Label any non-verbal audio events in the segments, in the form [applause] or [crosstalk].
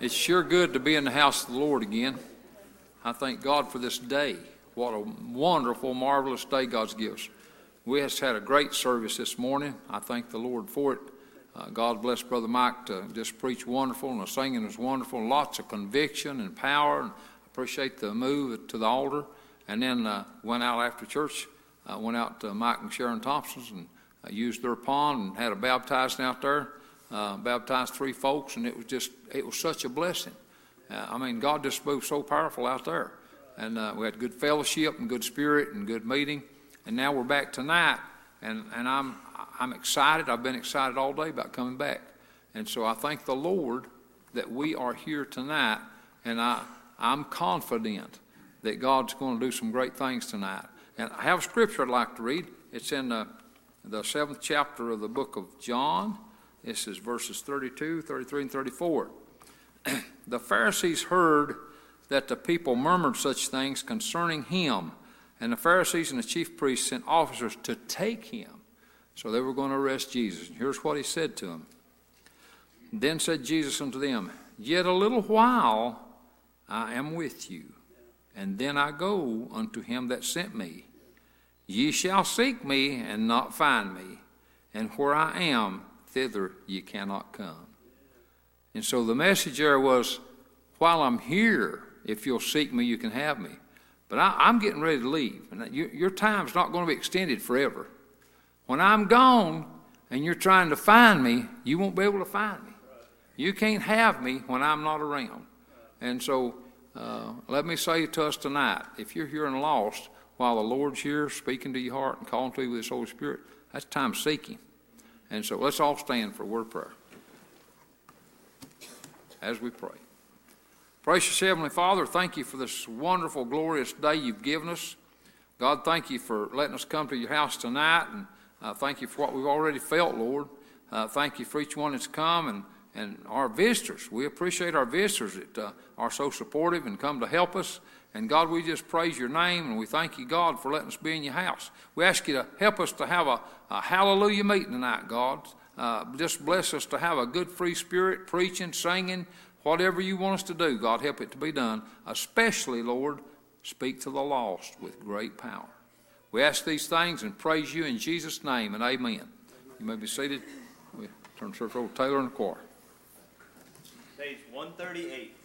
It's sure good to be in the house of the Lord again. I thank God for this day. What a wonderful, marvelous day God's given us. We just had a great service this morning. I thank the Lord for it. Uh, God bless Brother Mike to just preach wonderful, and the singing was wonderful. Lots of conviction and power. And appreciate the move to the altar. And then uh, went out after church. Uh, went out to Mike and Sharon Thompson's and uh, used their pond and had a baptizing out there uh, baptized three folks, and it was just it was such a blessing. Uh, I mean, God just moved so powerful out there, and uh, we had good fellowship and good spirit and good meeting. And now we're back tonight, and and I'm I'm excited. I've been excited all day about coming back, and so I thank the Lord that we are here tonight, and I I'm confident that God's going to do some great things tonight. And I have a scripture I'd like to read. It's in the, the seventh chapter of the book of John. This is verses 32, 33, and 34. [clears throat] the Pharisees heard that the people murmured such things concerning him, and the Pharisees and the chief priests sent officers to take him. So they were going to arrest Jesus. And here's what he said to them. Then said Jesus unto them, Yet a little while I am with you, and then I go unto him that sent me. Ye shall seek me and not find me, and where I am, thither ye cannot come. And so the message there was, while I'm here, if you'll seek me, you can have me. But I, am getting ready to leave, and you, your time's not going to be extended forever. When I'm gone and you're trying to find me, you won't be able to find me. You can't have me when I'm not around. And so uh, let me say to us tonight if you're here and lost while the Lord's here speaking to your heart and calling to you with His Holy Spirit, that's time seeking. And so let's all stand for a word of prayer as we pray. Gracious Heavenly Father, thank you for this wonderful, glorious day you've given us. God, thank you for letting us come to your house tonight, and uh, thank you for what we've already felt, Lord. Uh, thank you for each one that's come and, and our visitors. We appreciate our visitors that uh, are so supportive and come to help us. And God, we just praise your name and we thank you, God, for letting us be in your house. We ask you to help us to have a, a hallelujah meeting tonight, God. Uh, just bless us to have a good free spirit, preaching, singing, whatever you want us to do, God, help it to be done. Especially, Lord, speak to the lost with great power. We ask these things and praise you in Jesus' name and amen. You may be seated. We turn church over to Taylor and the choir. Page 138.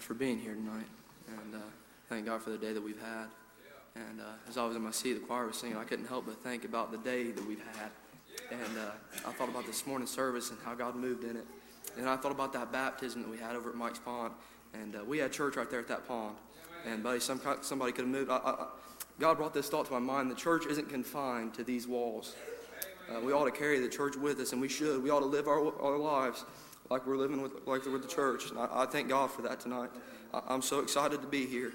God for being here tonight, and uh, thank God for the day that we've had. And uh, as I was in my seat, the choir was singing. I couldn't help but think about the day that we've had. And uh, I thought about this morning's service and how God moved in it. And I thought about that baptism that we had over at Mike's Pond. And uh, we had church right there at that pond. And buddy, some, somebody could have moved. I, I, God brought this thought to my mind. The church isn't confined to these walls. Uh, we ought to carry the church with us, and we should. We ought to live our, our lives like we're living with, like with the church. And I, I thank God for that tonight. I, am so excited to be here.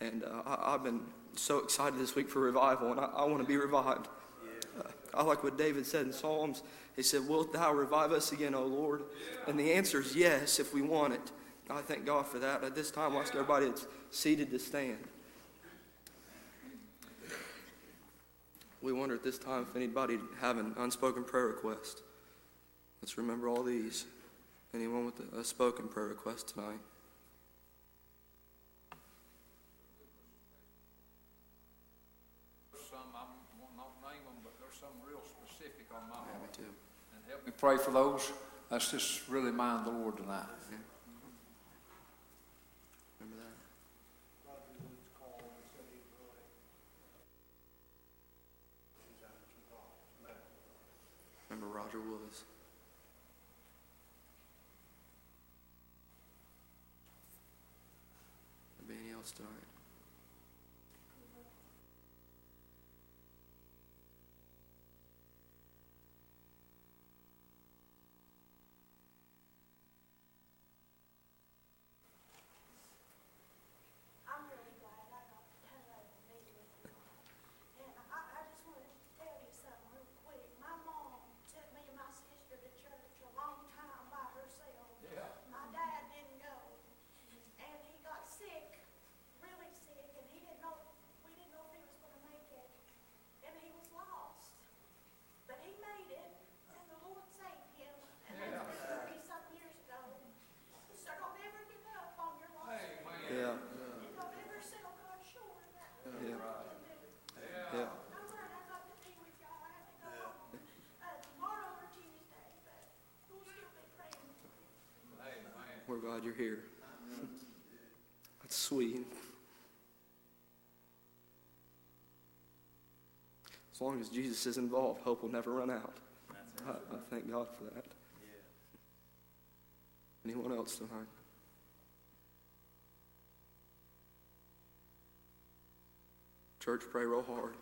And uh, I, have been so excited this week for revival, and I, I want to be revived. Uh, I like what David said in Psalms. He said, Wilt thou revive us again, O Lord? And the answer is yes, if we want it. I thank God for that. At this time, I'll ask everybody that's seated to stand. We wonder at this time if anybody have an unspoken prayer request. Let's remember all these. Anyone with a, spoken prayer request tonight? Some, I won't name them, but there's some real specific on my Yeah, me too. And help me pray for those. Let's just really mind the Lord tonight. Remember that? Remember Roger Woods. Anybody else tonight? I'm really glad I got to have a meeting with you. And I, I just wanted to tell you something real quick. My mom took me and my sister to church a long time by herself. My dad didn't go. And he got sick, really sick, and he didn't know, we didn't know if he was gonna make it. And he was lost. But he made it, and the Lord saved him. And that's been thirty-some years ago. So don't ever give up on your lost Yeah. and don't ever sell God short of that. Yeah. Yeah. I'm glad I got to be with y'all. I have to go home, uh, tomorrow or Tuesday, but we'll still be praying for you. We're glad you're here. [laughs] That's sweet. As long as Jesus is involved, hope will never run out. I, I thank God for that. Anyone else tonight? Church, pray real hard.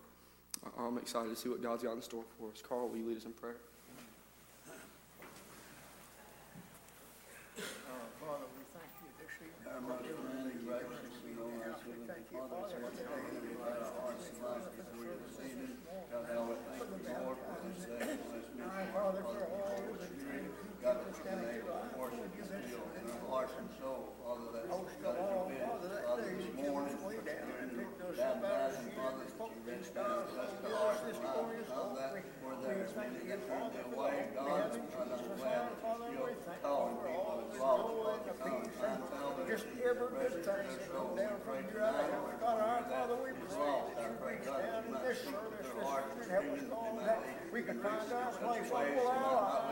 I'm excited to see what God's got in store for us. Carl, will you lead us in prayer? Father, we thank you the have. We thank you, Father, for the day that have. Father, this Father, and up the and and us this glorious hope. We, we thank you, Father, for all we have in Jesus. Now, Father, we thank you for all the joy and the peace and every good thing that comes down from you out of. God, our Father, we pray that you reach down in this service this and help us all that we can find our place on all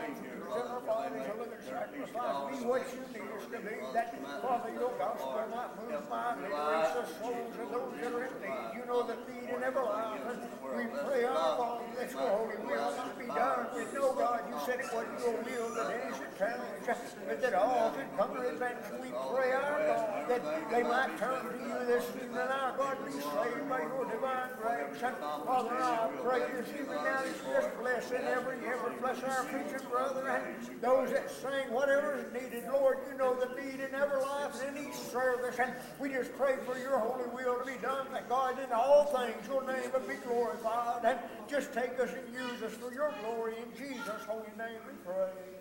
our bodies a living sacrifice. Be what you need us to be. That, Father, your gospel might move mightily, reach the souls of those that are in need. You know the need in every life. We pray our Father that your holy will not be done. We know, God, you said it wasn't your will that any should perish, but that all should come to repentance. We pray our God that they might turn to you this evening. Our God, be saved by your divine grace. Father, I pray this evening now you just bless in every, every, bless our preaching brother and those that sing, whatever is needed. Lord, you know the need in every life and in each service. And we just pray for your holy will to be done, that God, in all things, your name would be glorified. And just take us and use us for your glory. In Jesus' holy name we pray.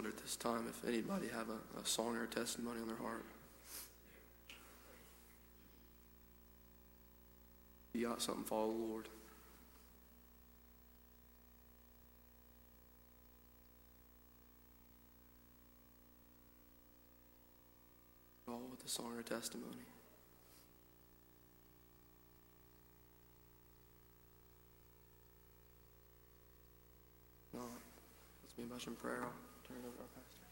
Wonder at this time if anybody have a, a song or a testimony on their heart. You got something, follow the Lord. All with a song or testimony. No, let's be much prayer. Turn it over to our pastor.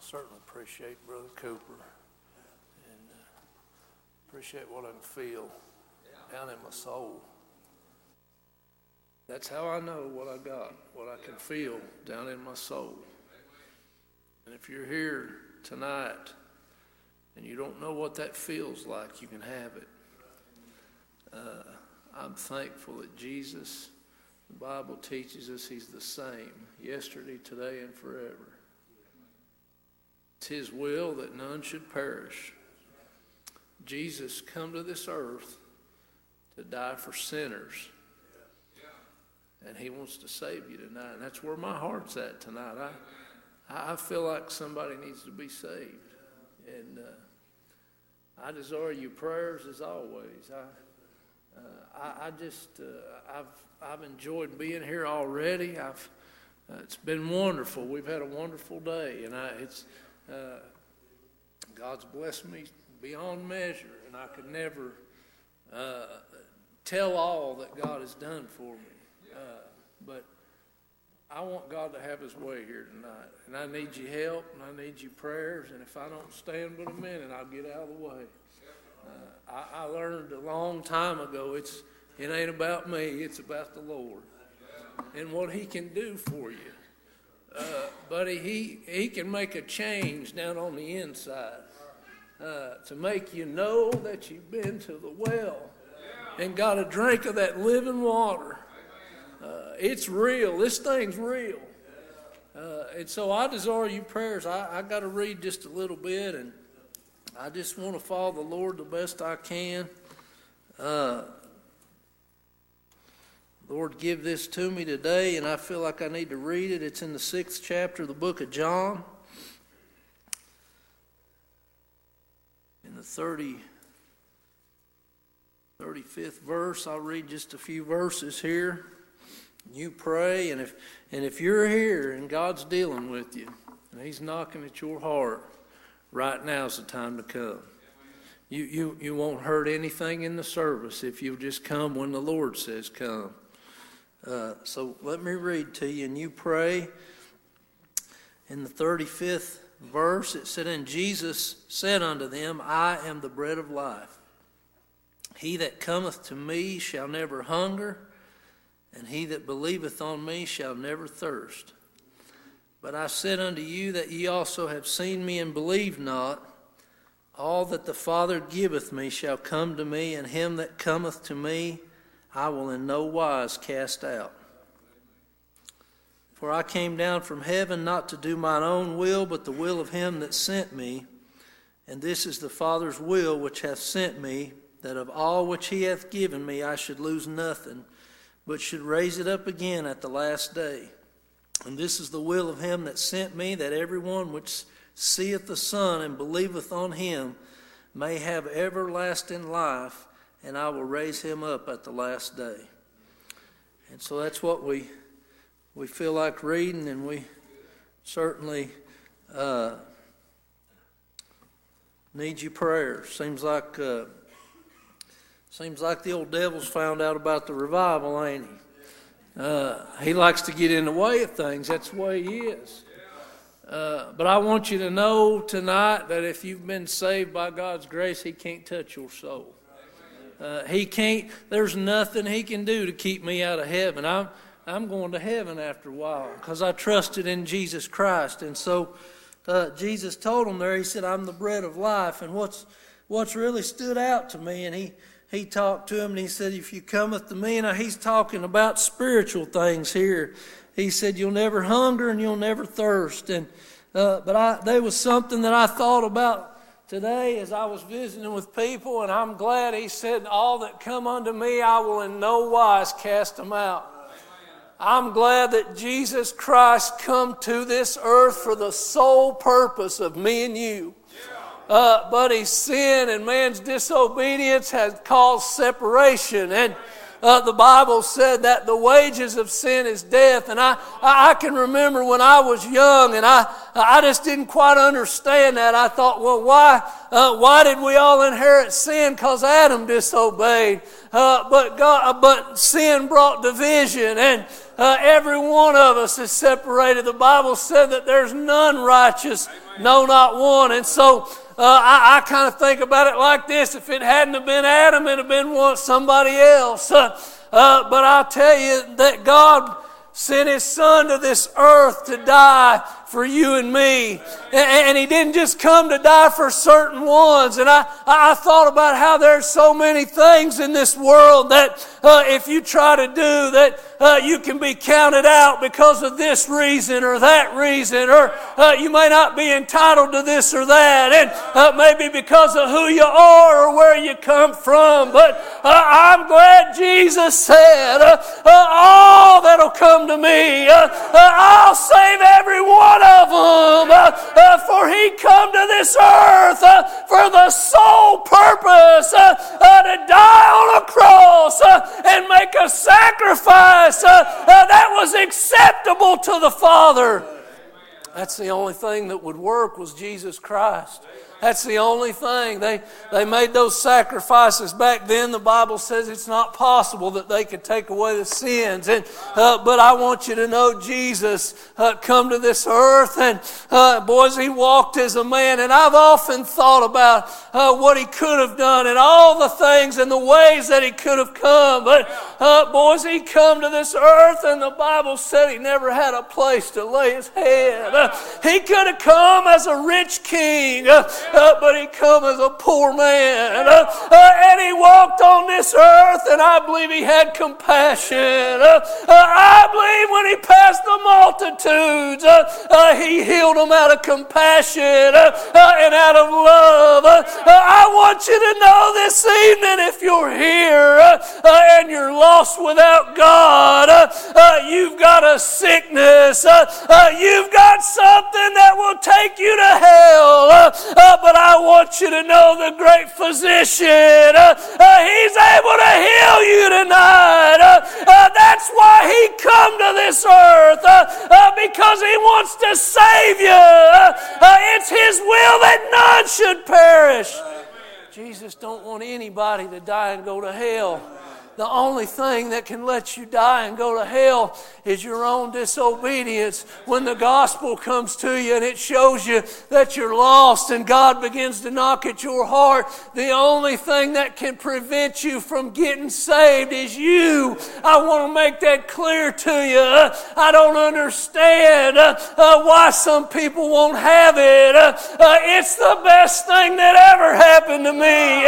Certainly appreciate Brother Cooper and uh, appreciate what I can feel down in my soul. That's how I know what I got, what I can feel down in my soul. And if you're here tonight and you don't know what that feels like, you can have it. Uh, I'm thankful that Jesus, the Bible teaches us he's the same yesterday, today, and forever. It's his will that none should perish, Jesus come to this earth to die for sinners. And he wants to save you tonight. And that's where my heart's at tonight. I, I feel like somebody needs to be saved. And uh, I desire your prayers as always. I, uh, I, I, just, uh, I've, I've enjoyed being here already. I've, uh, it's been wonderful. We've had a wonderful day. And I, it's, uh, God's blessed me beyond measure. And I could never uh, tell all that God has done for me. But I want God to have his way here tonight. And I need your help and I need your prayers. And if I don't stand but a minute, I'll get out of the way. Uh, I, I, learned a long time ago it's, it ain't about me, it's about the Lord and what he can do for you. Uh, buddy, he, he can make a change down on the inside uh, to make you know that you've been to the well and got a drink of that living water uh, it's real. This thing's real. Uh, and so I desire your prayers. I, I got to read just a little bit, and I just want to follow the Lord the best I can. Uh, Lord, give this to me today, and I feel like I need to read it. It's in the sixth chapter of the book of John. In the 30, 35th verse, I'll read just a few verses here. You pray, and if and if you're here and God's dealing with you, and He's knocking at your heart, right now's the time to come. You you you won't hurt anything in the service if you'll just come when the Lord says come. Uh, so let me read to you, and you pray. In the 35th verse, it said, And Jesus said unto them, I am the bread of life. He that cometh to me shall never hunger and he that believeth on me shall never thirst. But I said unto you that ye also have seen me and believe not. All that the Father giveth me shall come to me, and him that cometh to me I will in no wise cast out. For I came down from heaven not to do mine own will, but the will of him that sent me. And this is the Father's will which hath sent me, that of all which he hath given me I should lose nothing but should raise it up again at the last day. And this is the will of him that sent me, that every one which seeth the Son and believeth on him may have everlasting life, and I will raise him up at the last day. And so that's what we we feel like reading, and we certainly uh, need your prayers. Seems like. Uh, Seems like the old devil's found out about the revival, ain't he? Uh, he likes to get in the way of things. That's the way he is. Uh, but I want you to know tonight that if you've been saved by God's grace, He can't touch your soul. Uh, he can't. There's nothing He can do to keep me out of heaven. I'm I'm going to heaven after a while because I trusted in Jesus Christ. And so uh, Jesus told him there. He said, "I'm the bread of life." And what's what's really stood out to me, and he he talked to him and he said, If you cometh to me, now he's talking about spiritual things here. He said, You'll never hunger and you'll never thirst. And uh, but I, there was something that I thought about today as I was visiting with people, and I'm glad he said, All that come unto me, I will in no wise cast them out. I'm glad that Jesus Christ come to this earth for the sole purpose of me and you. Uh, but his sin and man's disobedience has caused separation. And uh, the Bible said that the wages of sin is death. And I, I can remember when I was young and I, I just didn't quite understand that. I thought, well, why, uh, why did we all inherit sin? Because Adam disobeyed. Uh, but, God, but sin brought division and uh, every one of us is separated. The Bible said that there's none righteous, no, not one. And so, uh, I, I kind of think about it like this: if it hadn't have been Adam, it'd have been somebody else. Uh, [laughs] uh, but I'll tell you that God sent His Son to this earth to die for you and me, and, and He didn't just come to die for certain ones. And I, I thought about how there's so many things in this world that uh, if you try to do that uh, you can be counted out because of this reason or that reason, or uh, you may not be entitled to this or that, and uh, maybe because of who you are or where you come from. But uh, I'm glad Jesus said, uh, uh, All that'll come to me, I'll save every one of them. for he come to this earth for the sole purpose to die on a cross and make a sacrifice Uh, uh, that was acceptable to the Father. That's the only thing that would work was Jesus Christ. That's the only thing. They, they made those sacrifices back then. The Bible says it's not possible that they could take away the sins. And, uh, but I want you to know Jesus uh, come to this earth. And uh, boys, he walked as a man. And I've often thought about uh, what he could have done and all the things and the ways that he could have come. But uh, boys, he come to this earth and the Bible said he never had a place to lay his head. Uh, he could have come as a rich king uh, but he come as a poor man. Uh, uh, and he walked on this earth, and I believe he had compassion. Uh, uh, I believe when he passed the multitudes, uh, he healed them out of compassion and out of love. I want you to know this evening if you're here and you're lost without God, you've got a sickness, you've got something that will take you to hell but I want you to know the great physician. Uh, uh, he's able to heal you tonight. Uh, uh that's why he come to this earth uh, because he wants to save you. it's his will that none should perish. Jesus don't want anybody to die and go to hell the only thing that can let you die and go to hell is your own disobedience. When the gospel comes to you and it shows you that you're lost and God begins to knock at your heart, the only thing that can prevent you from getting saved is you. I want to make that clear to you. I don't understand uh, uh, why some people won't have it. Uh, it's the best thing that ever happened to me.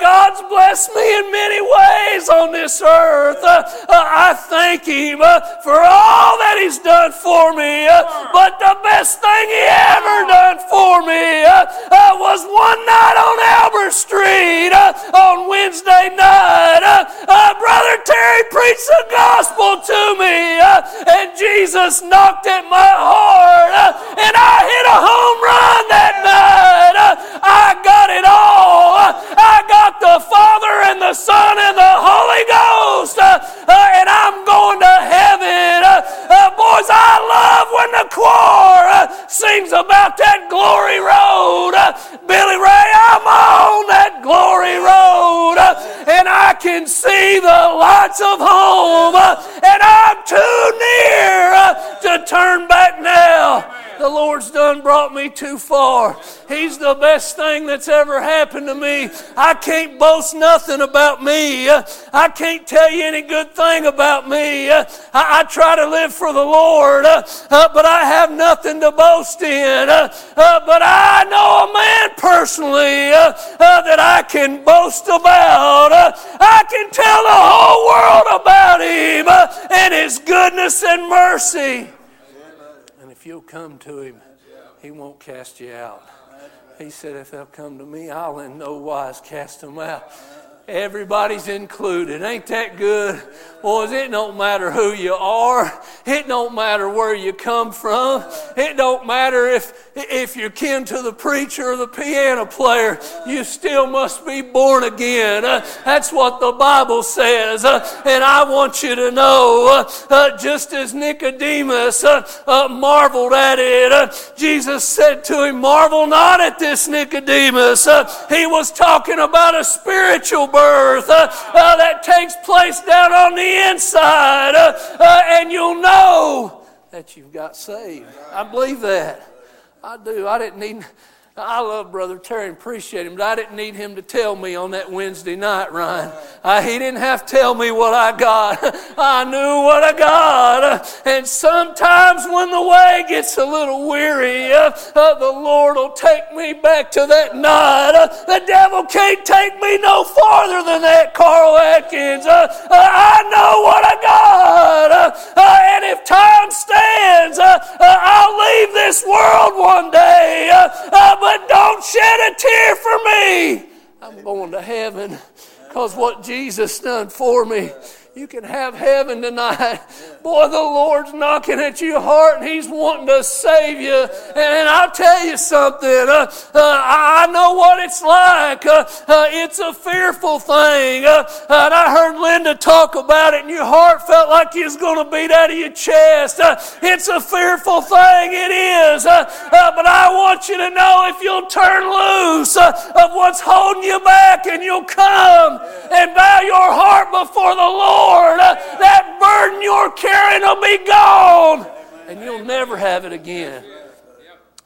God's blessed me in many ways on this earth. Uh, uh, I thank Him uh, for all that He's done for me. Uh, but the best thing He ever done for me uh, uh, was one night on Albert Street on Wednesday night. Brother Terry preached the gospel to me, and Jesus knocked at my heart, and I hit a home run that night. I got it all. I got the Father and the Son and the Holy Ghost, uh, uh, and I'm going to heaven. Uh, boys, I love when the choir sings about that glory road. Billy Ray, I'm on that glory road, and I can see the lights of home, and I'm too near to turn back now. The Lord's done brought me too far. He's the best thing that's ever happened to me. I can't boast nothing about me. I can't tell you any good thing about me. I, I try to live for the Lord, uh, but I have nothing to boast in. Uh, but I know a man personally uh, that I can boast about. I can tell the whole world about him and his goodness and mercy if you'll come to him, he won't cast you out. He said, If they'll come to me, I'll in no wise cast them out. Everybody's included. Ain't that good? Boys, it don't matter who you are. It don't matter where you come from. It don't matter if, if you're kin to the preacher or the piano player. You still must be born again. Uh, that's what the Bible says. Uh, and I want you to know, uh, uh just as Nicodemus uh, uh, marveled at it, Jesus said to him, Marvel not at this, Nicodemus. he was talking about a spiritual birth that takes place down on the inside, uh, uh, and you'll know that you've got saved. I believe that. I do. I didn't need. I love Brother Terry and appreciate him, but I didn't need him to tell me on that Wednesday night, Ryan. Uh, he didn't have to tell me what I got. [laughs] I knew what I got. And sometimes when the way gets a little weary, uh, uh, the Lord will take me back to that night. Uh, the devil can't take me no farther than that, Carl Atkins. Uh, uh, I know what I got. and if time stands, I'll leave this world one day but don't shed a tear for me. I'm going to heaven because what Jesus done for me. You can have heaven tonight. Boy, the Lord's knocking at your heart and He's wanting to save you. And I'll tell you something. Uh, uh, I know what it's like. Uh, uh it's a fearful thing. Uh, and I heard Linda talk about it, and your heart felt like you was going to beat out of your chest. Uh, it's a fearful thing. It is. but I want you to know if you'll turn loose of what's holding you back and you'll come and bow your heart before the. Lord, that burden you're carrying will be gone, and you'll never have it again.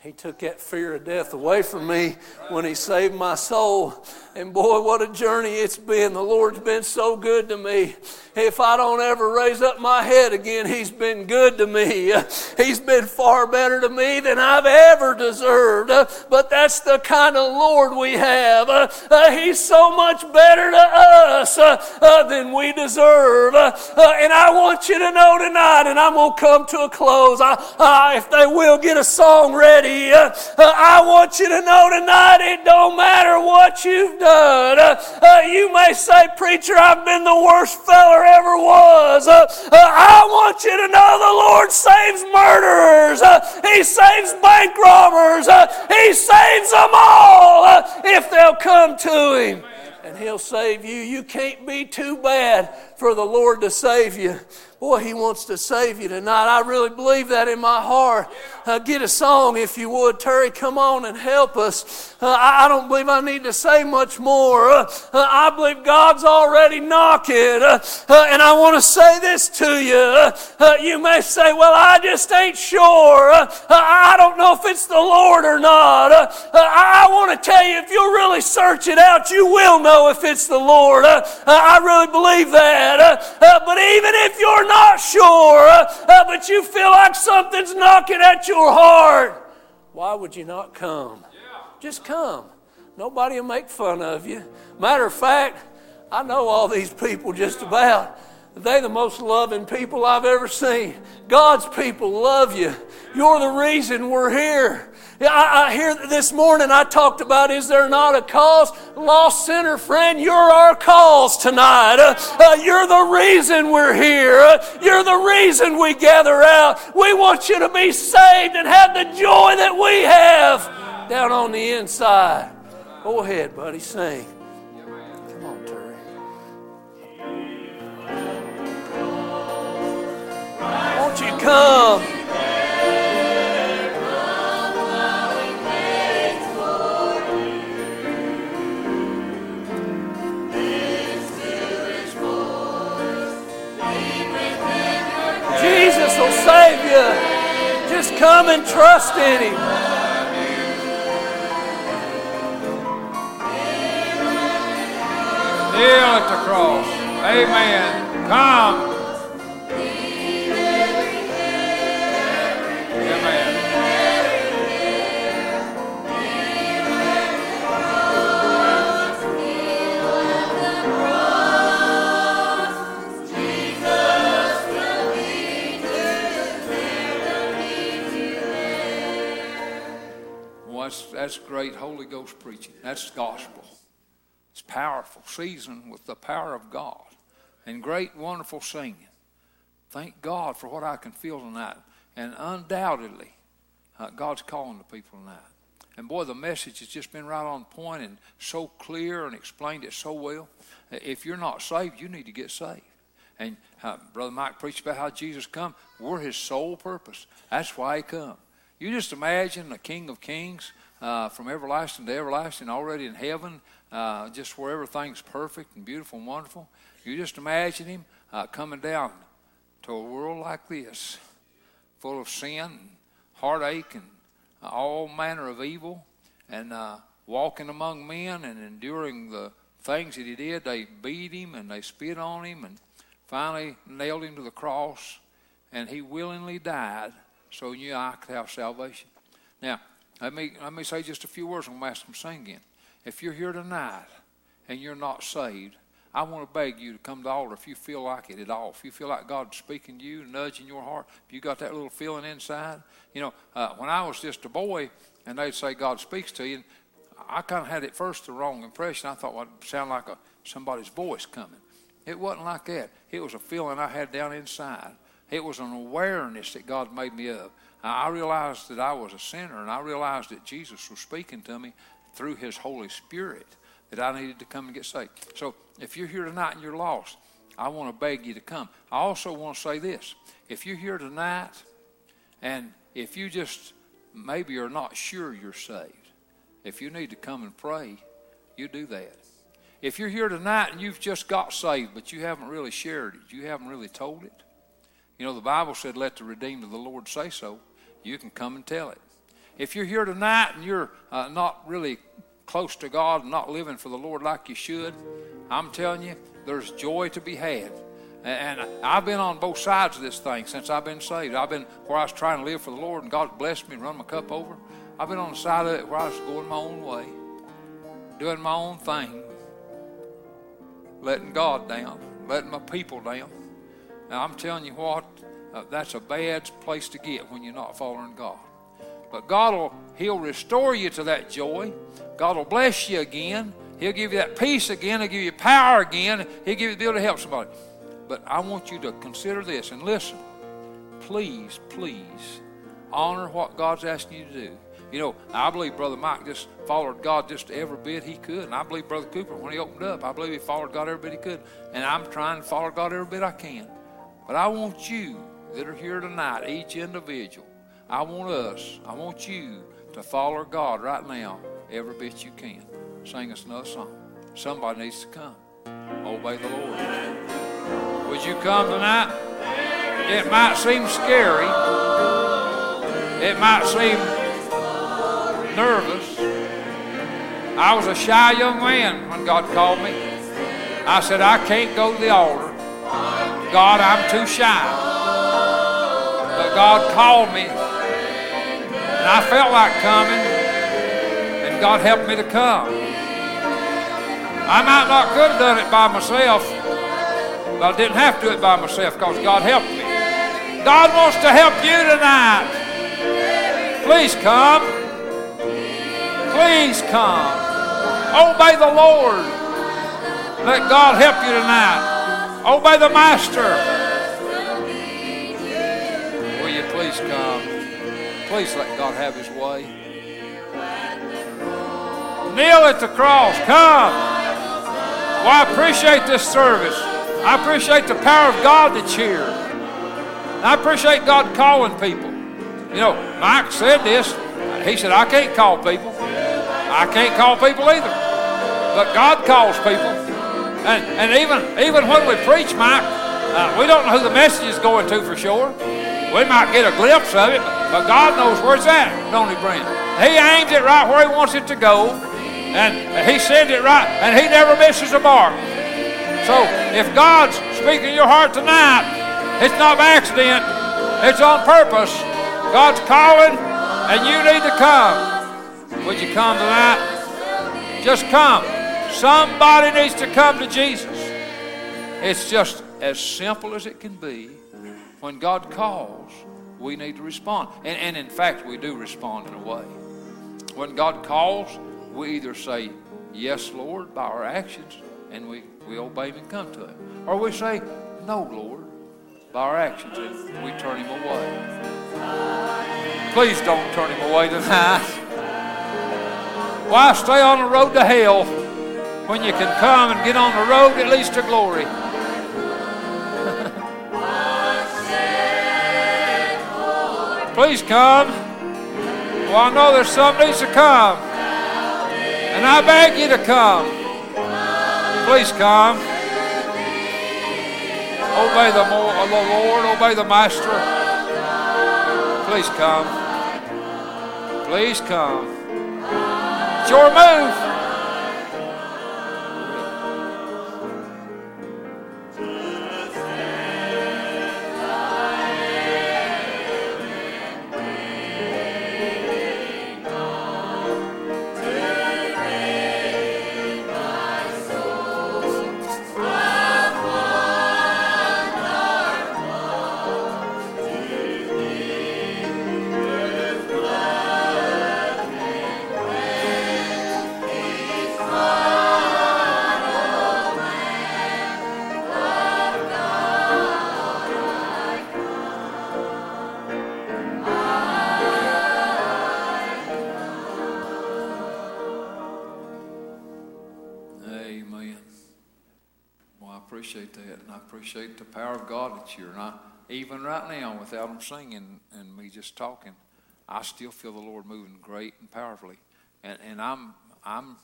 He took that fear of death away from me when He saved my soul. And boy, what a journey it's been. The Lord's been so good to me. If I don't ever raise up my head again, He's been good to me. [laughs] He's been far better to me than I've ever deserved. But that's the kind of Lord we have. Uh, he's so much better to us uh, uh, than we deserve. And I want you to know tonight, and I'm going to come to a close. If they will get a song ready, I want you to know tonight it don't matter what you've done. You may say, Preacher, I've been the worst feller ever was. Uh, uh, I want you to know the Lord saves murderers. Uh, he saves bank robbers. Uh, he saves them all uh, if they'll come to Him. And He'll save you. You can't be too bad for the Lord to save you. Boy, He wants to save you tonight. I really believe that in my heart. Uh, get a song if you would. Terry, come on and help us. Uh, I, don't believe I need to say much more. Uh, uh I believe God's already knocking. Uh, uh, and I want to say this to you. you may say, Well, I just ain't sure. I don't know if it's the Lord or not. I want to tell you, if you'll really search it out, you will know if it's the Lord. I really believe that. but even if you're not sure, but you feel like something's knocking at your heart, why would you not come? Just come. Nobody will make fun of you. Matter of fact, I know all these people just about. They're the most loving people I've ever seen. God's people love you. You're the reason we're here. I, I hear this morning I talked about is there not a cause? Lost sinner friend, you're our cause tonight. Uh, uh, you're the reason we're here. Uh, you're the reason we gather out. We want you to be saved and have the joy that we have down on the inside. Go ahead, buddy, sing. Come on, Terry. Won't you come? You. Just come and trust in Him. Kneel at the cross. Amen. Come. That's, great Holy Ghost preaching. That's gospel. It's powerful, seasoned with the power of God, and great, wonderful singing. Thank God for what I can feel tonight. And undoubtedly, uh, God's calling the people tonight. And boy, the message has just been right on point and so clear and explained it so well. If you're not saved, you need to get saved. And uh, Brother Mike preached about how Jesus come. We're his sole purpose. That's why he come. You just imagine the King of Kings uh, from everlasting to everlasting, already in heaven, uh, just where everything's perfect and beautiful and wonderful. You just imagine him uh, coming down to a world like this, full of sin, and heartache, and all manner of evil. and uh, walking among men and enduring the things that he did. They beat him and they spit on him and finally nailed him to the cross, and he willingly died so you and I could have salvation. Now, let me, let me say just a few words and I'm going to ask them to sing again. If you're here tonight and you're not saved, I want to beg you to come to the altar if you feel like it at all. If you feel like God's speaking to you, nudging your heart, if you got that little feeling inside. You know, uh, when I was just a boy and they'd say God speaks to you, I kind of had at first the wrong impression. I thought, well, it sounded like a, somebody's voice coming. It wasn't like that. It was a feeling I had down inside. It was an awareness that God made me of. I realized that I was a sinner, and I realized that Jesus was speaking to me through His Holy Spirit that I needed to come and get saved. So if you're here tonight and you're lost, I want to beg you to come. I also want to say this. If you're here tonight and if you just maybe are not sure you're saved, if you need to come and pray, you do that. If you're here tonight and you've just got saved, but you haven't really shared it, you haven't really told it, you know, the Bible said, let the redeemed of the Lord say so. You can come and tell it. If you're here tonight and you're uh, not really close to God and not living for the Lord like you should, I'm telling you, there's joy to be had. And I've been on both sides of this thing since I've been saved. I've been where I was trying to live for the Lord and God blessed me and run my cup over. I've been on the side of it where I was going my own way, doing my own thing, letting God down, letting my people down. Now, I'm telling you what, uh, that's a bad place to get when you're not following God. But God will, He'll restore you to that joy. God will bless you again. He'll give you that peace again. He'll give you power again. He'll give you the ability to help somebody. But I want you to consider this and listen. Please, please honor what God's asking you to do. You know, I believe Brother Mike just followed God just every bit he could. And I believe Brother Cooper, when he opened up, I believe he followed God every bit he could. And I'm trying to follow God every bit I can. But I want you that are here tonight, each individual, I want us, I want you to follow God right now every bit you can. Sing us another song. Somebody needs to come. Obey the Lord. Would you come tonight? It might seem scary. It might seem nervous. I was a shy young man when God called me. I said, I can't go to the altar. God, I'm too shy. But God called me, and I felt like coming, and God helped me to come. I might not could have done it by myself, but I didn't have to do it by myself because God helped me. God wants to help you tonight. Please come. Please come. Obey the Lord. Let God help you tonight. Oh, Obey the Master. Will you please come? Please let God have His way. Kneel at the cross. Come. Well, I appreciate this service. I appreciate the power of God that's here. I appreciate God calling people. You know, Mike said this. He said, I can't call people. I can't call people either. But God calls people. And, and even, even when we preach, Mike, uh, we don't know who the message is going to for sure. We might get a glimpse of it, but God knows where it's at, don't he, Brent? He aims it right where he wants it to go, and he sends it right, and he never misses a mark. So if God's speaking your heart tonight, it's not by accident, it's on purpose. God's calling, and you need to come. Would you come tonight? Just come. Somebody needs to come to Jesus. It's just as simple as it can be. When God calls, we need to respond. And, and in fact, we do respond in a way. When God calls, we either say, Yes, Lord, by our actions, and we, we obey Him and come to Him. Or we say, No, Lord, by our actions, and we turn Him away. Please don't turn Him away tonight. Why stay on the road to hell when you can come and get on the road at least to glory? [laughs] Please come. Well, I know there's some needs to come. And I beg you to come. Please come. Obey the, the Lord, obey the Master. Please come. Please come. It's your move. God. And I, even right now, without them singing and me just talking, I still feel the Lord moving great and powerfully. And, and I'm, I'm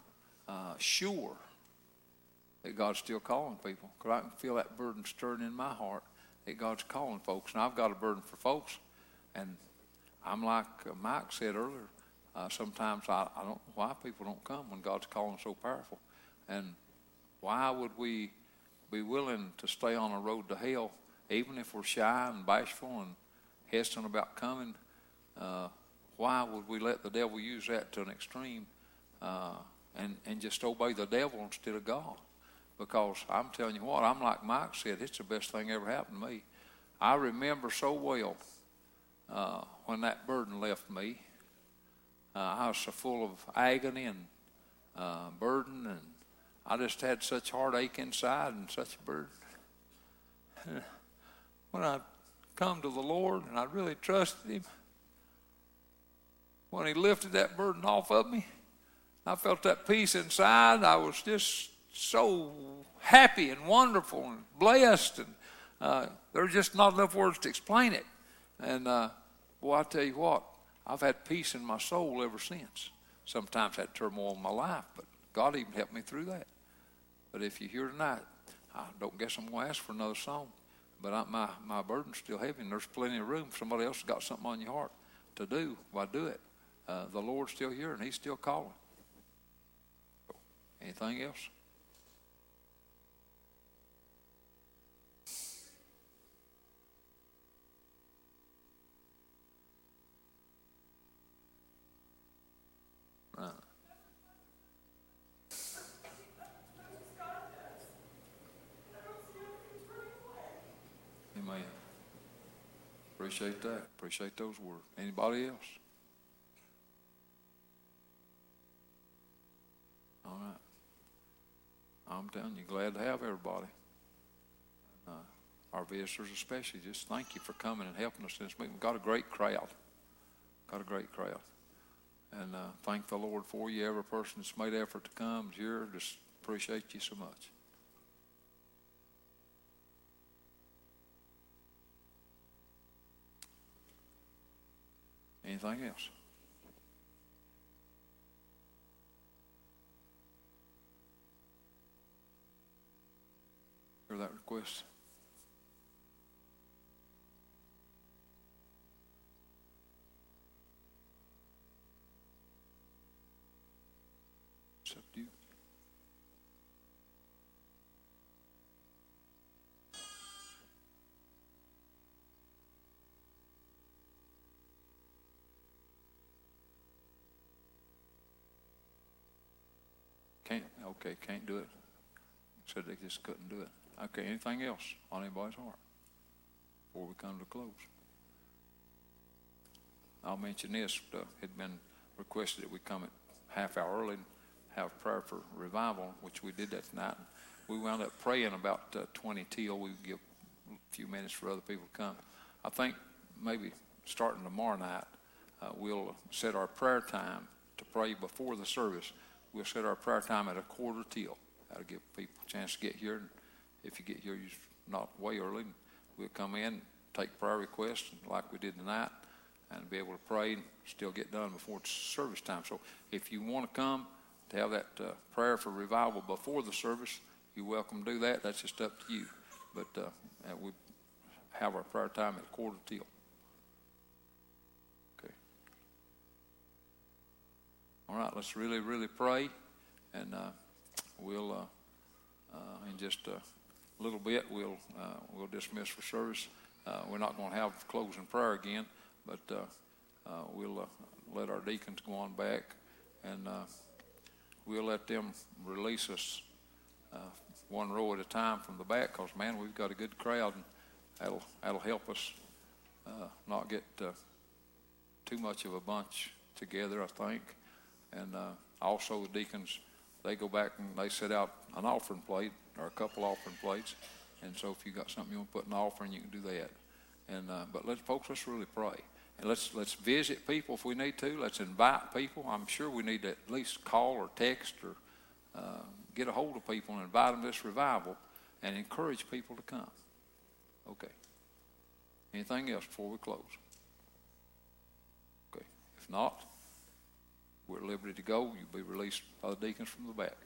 uh, sure that God's still calling people because I can feel that burden stirring in my heart that God's calling folks. And I've got a burden for folks. And I'm like uh, Mike said earlier, uh, sometimes I, I don't know why people don't come when God's calling so powerful. And why would we be willing to stay on a road to hell, even if we're shy and bashful and hesitant about coming? Uh, why would we let the devil use that to an extreme uh, and, and just obey the devil instead of God? Because I'm telling you what, I'm like Mike said, it's the best thing ever happened to me. I remember so well uh, when that burden left me. Uh, I was so full of agony and uh, burden, and I just had such heartache inside and such burden. [laughs] when I come to the Lord and I really trusted Him, when He lifted that burden off of me, I felt that peace inside. I was just so happy and wonderful and blessed, and uh, there's just not enough words to explain it. And uh, boy, I tell you what, I've had peace in my soul ever since. Sometimes had turmoil in my life, but God even helped me through that. But if you're here tonight, I don't guess I'm going to ask for another song. But I, my, my burden's still heavy, and there's plenty of room. Somebody else has got something on your heart to do, why do it? Uh, the Lord's still here, and He's still calling. Anything else? Amen. Appreciate that. Appreciate those words. Anybody else? All right. I'm telling you, glad to have everybody. Uh, our visitors especially, just thank you for coming and helping us in this meeting. We've got a great crowd. Got a great crowd. And uh, thank the Lord for you. Every person that's made effort to come here. Just appreciate you so much. Anything else? Hear that request? To you. Can't, okay, can't do it. Said they just couldn't do it. Okay, anything else on anybody's heart before we come to close? I'll mention this, uh, had been requested that we come at half hour early and have prayer for revival, which we did that tonight. We wound up praying about uh, 20 till. We give a few minutes for other people to come. I think maybe starting tomorrow night, uh, we'll set our prayer time to pray before the service. We'll set our prayer time at a quarter till. That'll give people a chance to get here. And if you get here, you're not way early. We'll come in, take prayer requests like we did tonight, and be able to pray and still get done before service time. So if you want to come to have that uh, prayer for revival before the service, you're welcome to do that. That's just up to you. But uh, we have our prayer time at a quarter till. Okay. All right, let's really, really pray, and uh, we'll, uh, uh, in just a little bit, we'll, uh, we'll dismiss for service. Uh, We're not going to have closing prayer again, but uh, we'll let our deacons go on back, and we'll let them release us one row at a time from the back, because, man, we've got a good crowd, and that'll, that'll help us not get too much of a bunch together, I think. And uh, also the deacons, they go back and they set out an offering plate or a couple offering plates. And so if you got something you want to put in the offering, you can do that. And uh, but let's folks, let's really pray. And let's let's visit people if we need to. Let's invite people. I'm sure we need to at least call or text or uh, get a hold of people and invite them to this revival and encourage people to come. Okay. Anything else before we close? Okay. If not, we're at liberty to go. You'll be released by the deacons from the back.